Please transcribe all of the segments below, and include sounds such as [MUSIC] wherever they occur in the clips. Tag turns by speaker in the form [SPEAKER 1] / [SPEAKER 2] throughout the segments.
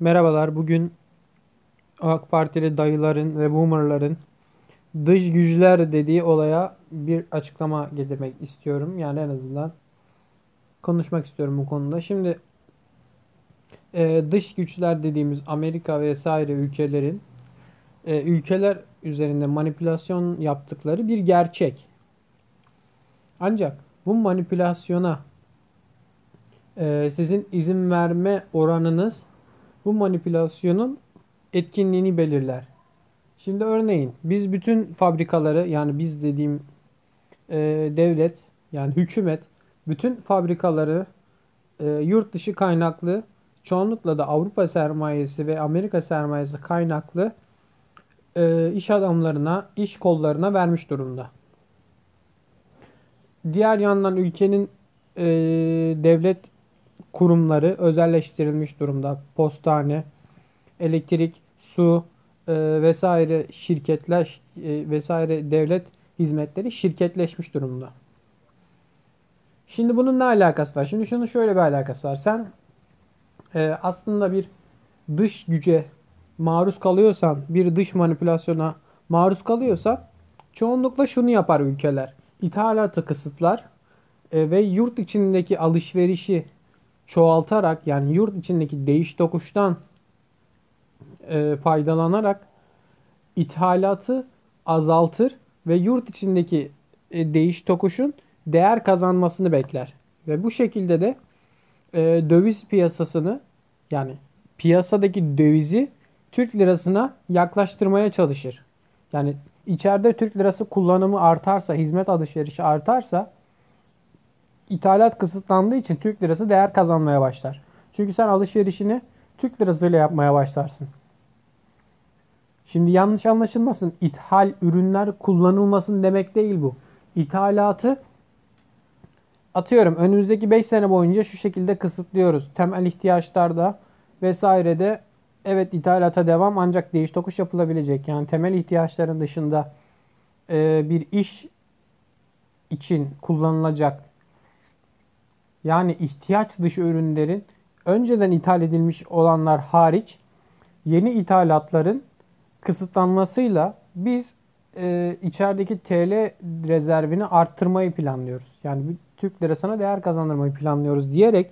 [SPEAKER 1] Merhabalar. Bugün AK Partili dayıların ve boomerların dış güçler dediği olaya bir açıklama getirmek istiyorum. Yani en azından konuşmak istiyorum bu konuda. Şimdi e, dış güçler dediğimiz Amerika vesaire ülkelerin e, ülkeler üzerinde manipülasyon yaptıkları bir gerçek. Ancak bu manipülasyona e, sizin izin verme oranınız bu manipülasyonun etkinliğini belirler. Şimdi örneğin biz bütün fabrikaları yani biz dediğim e, devlet yani hükümet bütün fabrikaları e, yurt dışı kaynaklı çoğunlukla da Avrupa sermayesi ve Amerika sermayesi kaynaklı e, iş adamlarına, iş kollarına vermiş durumda. Diğer yandan ülkenin e, devlet kurumları özelleştirilmiş durumda. Postane, elektrik, su e, vesaire şirketler e, vesaire devlet hizmetleri şirketleşmiş durumda. Şimdi bunun ne alakası var? Şimdi şunun şöyle bir alakası var. Sen e, aslında bir dış güce maruz kalıyorsan, bir dış manipülasyona maruz kalıyorsan çoğunlukla şunu yapar ülkeler. İthalatı kısıtlar e, ve yurt içindeki alışverişi çoğaltarak yani yurt içindeki değiş tokuştan e, faydalanarak ithalatı azaltır ve yurt içindeki e, değiş tokuşun değer kazanmasını bekler. Ve bu şekilde de e, döviz piyasasını yani piyasadaki dövizi Türk lirasına yaklaştırmaya çalışır. Yani içeride Türk lirası kullanımı artarsa, hizmet alışverişi artarsa ithalat kısıtlandığı için Türk lirası değer kazanmaya başlar. Çünkü sen alışverişini Türk lirasıyla yapmaya başlarsın. Şimdi yanlış anlaşılmasın. İthal ürünler kullanılmasın demek değil bu. İthalatı atıyorum önümüzdeki 5 sene boyunca şu şekilde kısıtlıyoruz. Temel ihtiyaçlarda vesairede evet ithalata devam ancak değiş tokuş yapılabilecek. Yani temel ihtiyaçların dışında bir iş için kullanılacak yani ihtiyaç dışı ürünlerin önceden ithal edilmiş olanlar hariç yeni ithalatların kısıtlanmasıyla biz e, içerideki TL rezervini arttırmayı planlıyoruz. Yani Türk lirasına değer kazandırmayı planlıyoruz diyerek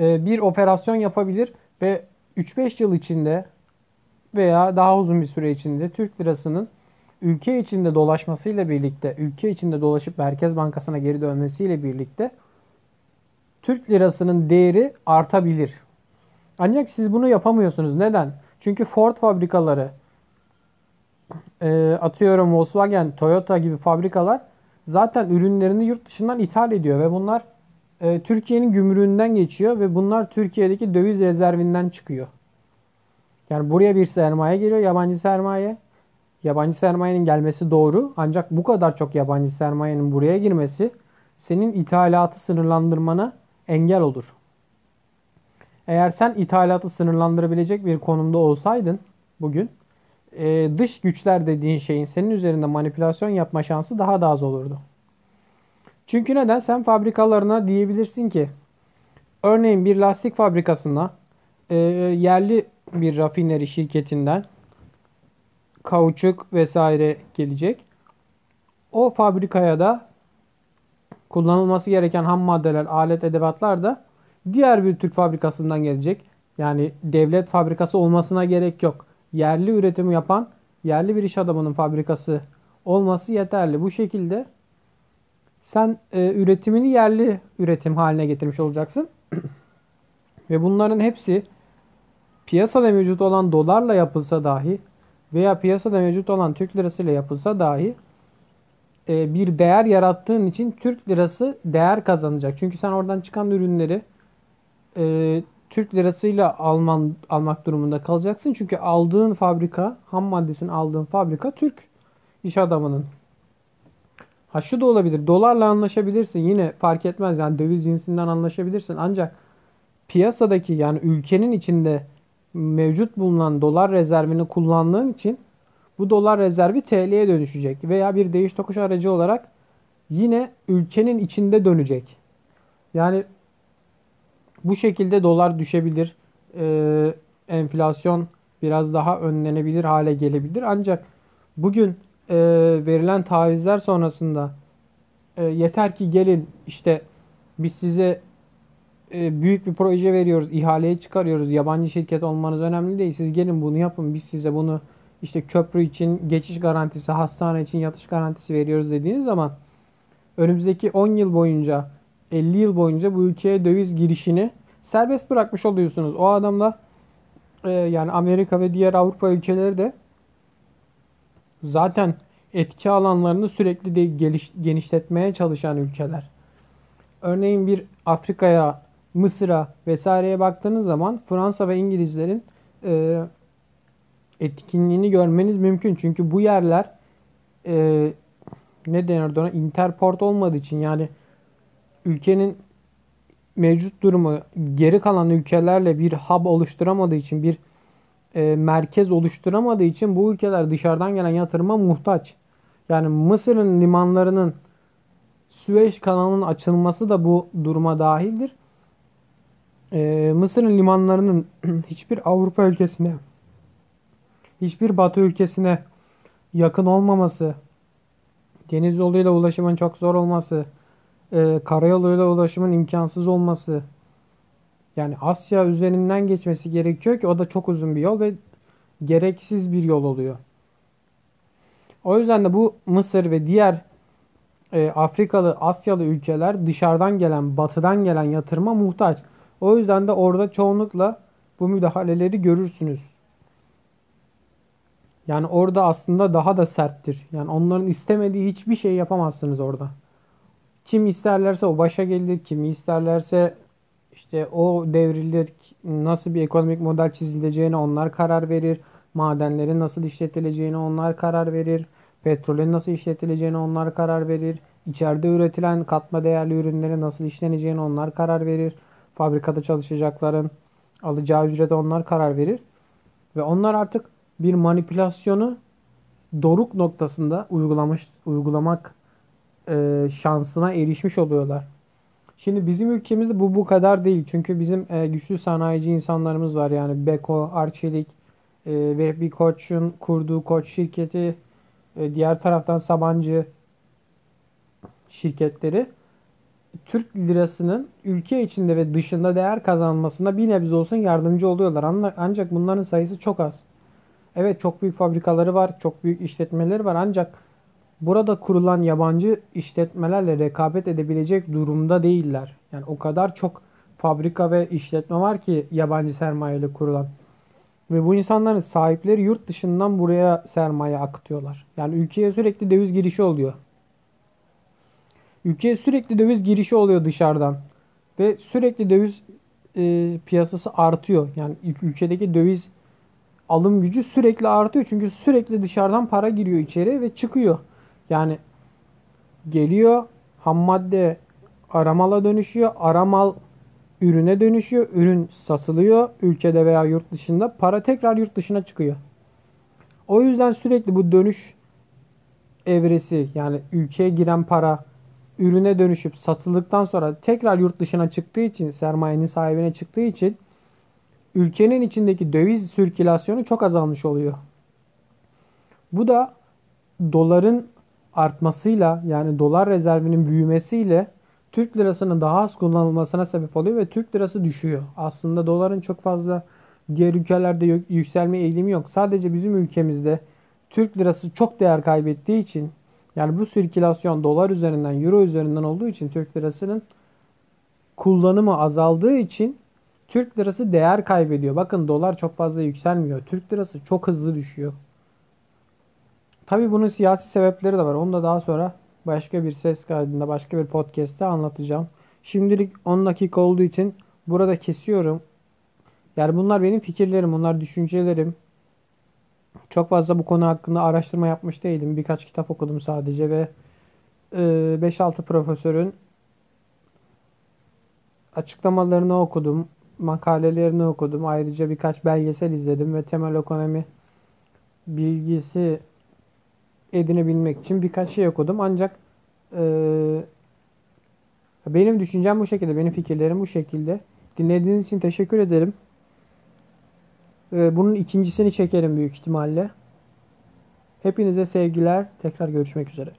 [SPEAKER 1] e, bir operasyon yapabilir ve 3-5 yıl içinde veya daha uzun bir süre içinde Türk lirasının ülke içinde dolaşmasıyla birlikte, ülke içinde dolaşıp Merkez Bankası'na geri dönmesiyle birlikte Türk lirasının değeri artabilir. Ancak siz bunu yapamıyorsunuz. Neden? Çünkü Ford fabrikaları, e, atıyorum Volkswagen, Toyota gibi fabrikalar zaten ürünlerini yurt dışından ithal ediyor ve bunlar e, Türkiye'nin gümrüğünden geçiyor ve bunlar Türkiye'deki döviz rezervinden çıkıyor. Yani buraya bir sermaye geliyor, yabancı sermaye yabancı sermayenin gelmesi doğru. Ancak bu kadar çok yabancı sermayenin buraya girmesi senin ithalatı sınırlandırmana engel olur. Eğer sen ithalatı sınırlandırabilecek bir konumda olsaydın bugün e, dış güçler dediğin şeyin senin üzerinde manipülasyon yapma şansı daha da az olurdu. Çünkü neden? Sen fabrikalarına diyebilirsin ki örneğin bir lastik fabrikasına e, yerli bir rafineri şirketinden kauçuk vesaire gelecek. O fabrikaya da kullanılması gereken ham maddeler, alet, edevatlar da diğer bir Türk fabrikasından gelecek. Yani devlet fabrikası olmasına gerek yok. Yerli üretimi yapan yerli bir iş adamının fabrikası olması yeterli. Bu şekilde sen e, üretimini yerli üretim haline getirmiş olacaksın. [CLEARS THROAT] Ve bunların hepsi piyasada mevcut olan dolarla yapılsa dahi veya piyasada mevcut olan Türk lirası ile yapılsa dahi e, bir değer yarattığın için Türk lirası değer kazanacak. Çünkü sen oradan çıkan ürünleri e, Türk lirasıyla alman almak durumunda kalacaksın. Çünkü aldığın fabrika, ham maddesini aldığın fabrika Türk iş adamının. Ha şu da olabilir. Dolarla anlaşabilirsin. Yine fark etmez. Yani döviz cinsinden anlaşabilirsin. Ancak piyasadaki yani ülkenin içinde mevcut bulunan dolar rezervini kullandığın için bu dolar rezervi TL'ye dönüşecek veya bir değiş tokuş aracı olarak yine ülkenin içinde dönecek. Yani Bu şekilde dolar düşebilir. Ee, enflasyon biraz daha önlenebilir hale gelebilir. Ancak bugün e, verilen tavizler sonrasında e, yeter ki gelin işte biz size büyük bir proje veriyoruz, ihaleye çıkarıyoruz. Yabancı şirket olmanız önemli değil. Siz gelin bunu yapın. Biz size bunu işte köprü için geçiş garantisi, hastane için yatış garantisi veriyoruz dediğiniz zaman önümüzdeki 10 yıl boyunca, 50 yıl boyunca bu ülkeye döviz girişini serbest bırakmış oluyorsunuz. O adamla e, yani Amerika ve diğer Avrupa ülkeleri de zaten etki alanlarını sürekli de geliş, genişletmeye çalışan ülkeler. Örneğin bir Afrika'ya, Mısır'a vesaireye baktığınız zaman Fransa ve İngilizlerin e, etkinliğini görmeniz mümkün. Çünkü bu yerler e, ne denir ona interport olmadığı için yani ülkenin mevcut durumu geri kalan ülkelerle bir hub oluşturamadığı için bir e, merkez oluşturamadığı için bu ülkeler dışarıdan gelen yatırıma muhtaç. Yani Mısır'ın limanlarının Süveyş kanalının açılması da bu duruma dahildir. Ee, Mısır'ın limanlarının [CLEARS THROAT] hiçbir Avrupa ülkesine, hiçbir Batı ülkesine yakın olmaması, deniz yoluyla ulaşımın çok zor olması, e, karayoluyla ulaşımın imkansız olması, yani Asya üzerinden geçmesi gerekiyor ki o da çok uzun bir yol ve gereksiz bir yol oluyor. O yüzden de bu Mısır ve diğer e, Afrikalı, Asyalı ülkeler dışarıdan gelen, batıdan gelen yatırıma muhtaç. O yüzden de orada çoğunlukla bu müdahaleleri görürsünüz. Yani orada aslında daha da serttir. Yani onların istemediği hiçbir şey yapamazsınız orada. Kim isterlerse o başa gelir, kimi isterlerse işte o devrilir, nasıl bir ekonomik model çizileceğine onlar karar verir. Madenlerin nasıl işletileceğine onlar karar verir. Petrolün nasıl işletileceğine onlar karar verir. İçeride üretilen katma değerli ürünlerin nasıl işleneceğine onlar karar verir. Fabrikada çalışacakların alacağı ücrete onlar karar verir. Ve onlar artık bir manipülasyonu doruk noktasında uygulamış uygulamak e, şansına erişmiş oluyorlar. Şimdi bizim ülkemizde bu bu kadar değil. Çünkü bizim e, güçlü sanayici insanlarımız var. Yani Beko, Arçelik e, ve bir Koç'un kurduğu Koç şirketi, e, diğer taraftan Sabancı şirketleri Türk lirasının ülke içinde ve dışında değer kazanmasına bir nebze olsun yardımcı oluyorlar. Ancak bunların sayısı çok az. Evet çok büyük fabrikaları var, çok büyük işletmeleri var ancak burada kurulan yabancı işletmelerle rekabet edebilecek durumda değiller. Yani o kadar çok fabrika ve işletme var ki yabancı sermayeyle kurulan. Ve bu insanların sahipleri yurt dışından buraya sermaye akıtıyorlar. Yani ülkeye sürekli döviz girişi oluyor. Ülkeye sürekli döviz girişi oluyor dışarıdan. Ve sürekli döviz e, piyasası artıyor. Yani ülkedeki döviz alım gücü sürekli artıyor. Çünkü sürekli dışarıdan para giriyor içeri ve çıkıyor. Yani geliyor ham madde aramala dönüşüyor. Aramal ürüne dönüşüyor. Ürün satılıyor ülkede veya yurt dışında. Para tekrar yurt dışına çıkıyor. O yüzden sürekli bu dönüş evresi yani ülkeye giren para ürüne dönüşüp satıldıktan sonra tekrar yurt dışına çıktığı için sermayenin sahibine çıktığı için ülkenin içindeki döviz sirkülasyonu çok azalmış oluyor. Bu da doların artmasıyla yani dolar rezervinin büyümesiyle Türk lirasının daha az kullanılmasına sebep oluyor ve Türk lirası düşüyor. Aslında doların çok fazla diğer ülkelerde yükselme eğilimi yok. Sadece bizim ülkemizde Türk lirası çok değer kaybettiği için yani bu sirkülasyon dolar üzerinden, euro üzerinden olduğu için Türk lirasının kullanımı azaldığı için Türk lirası değer kaybediyor. Bakın dolar çok fazla yükselmiyor. Türk lirası çok hızlı düşüyor. Tabi bunun siyasi sebepleri de var. Onu da daha sonra başka bir ses kaydında, başka bir podcast'te anlatacağım. Şimdilik 10 dakika olduğu için burada kesiyorum. Yani bunlar benim fikirlerim, bunlar düşüncelerim. Çok fazla bu konu hakkında araştırma yapmış değilim. Birkaç kitap okudum sadece ve 5-6 e, profesörün açıklamalarını okudum. Makalelerini okudum. Ayrıca birkaç belgesel izledim ve temel ekonomi bilgisi edinebilmek için birkaç şey okudum. Ancak e, benim düşüncem bu şekilde. Benim fikirlerim bu şekilde. Dinlediğiniz için teşekkür ederim. Ee, bunun ikincisini çekerim büyük ihtimalle. Hepinize sevgiler. Tekrar görüşmek üzere.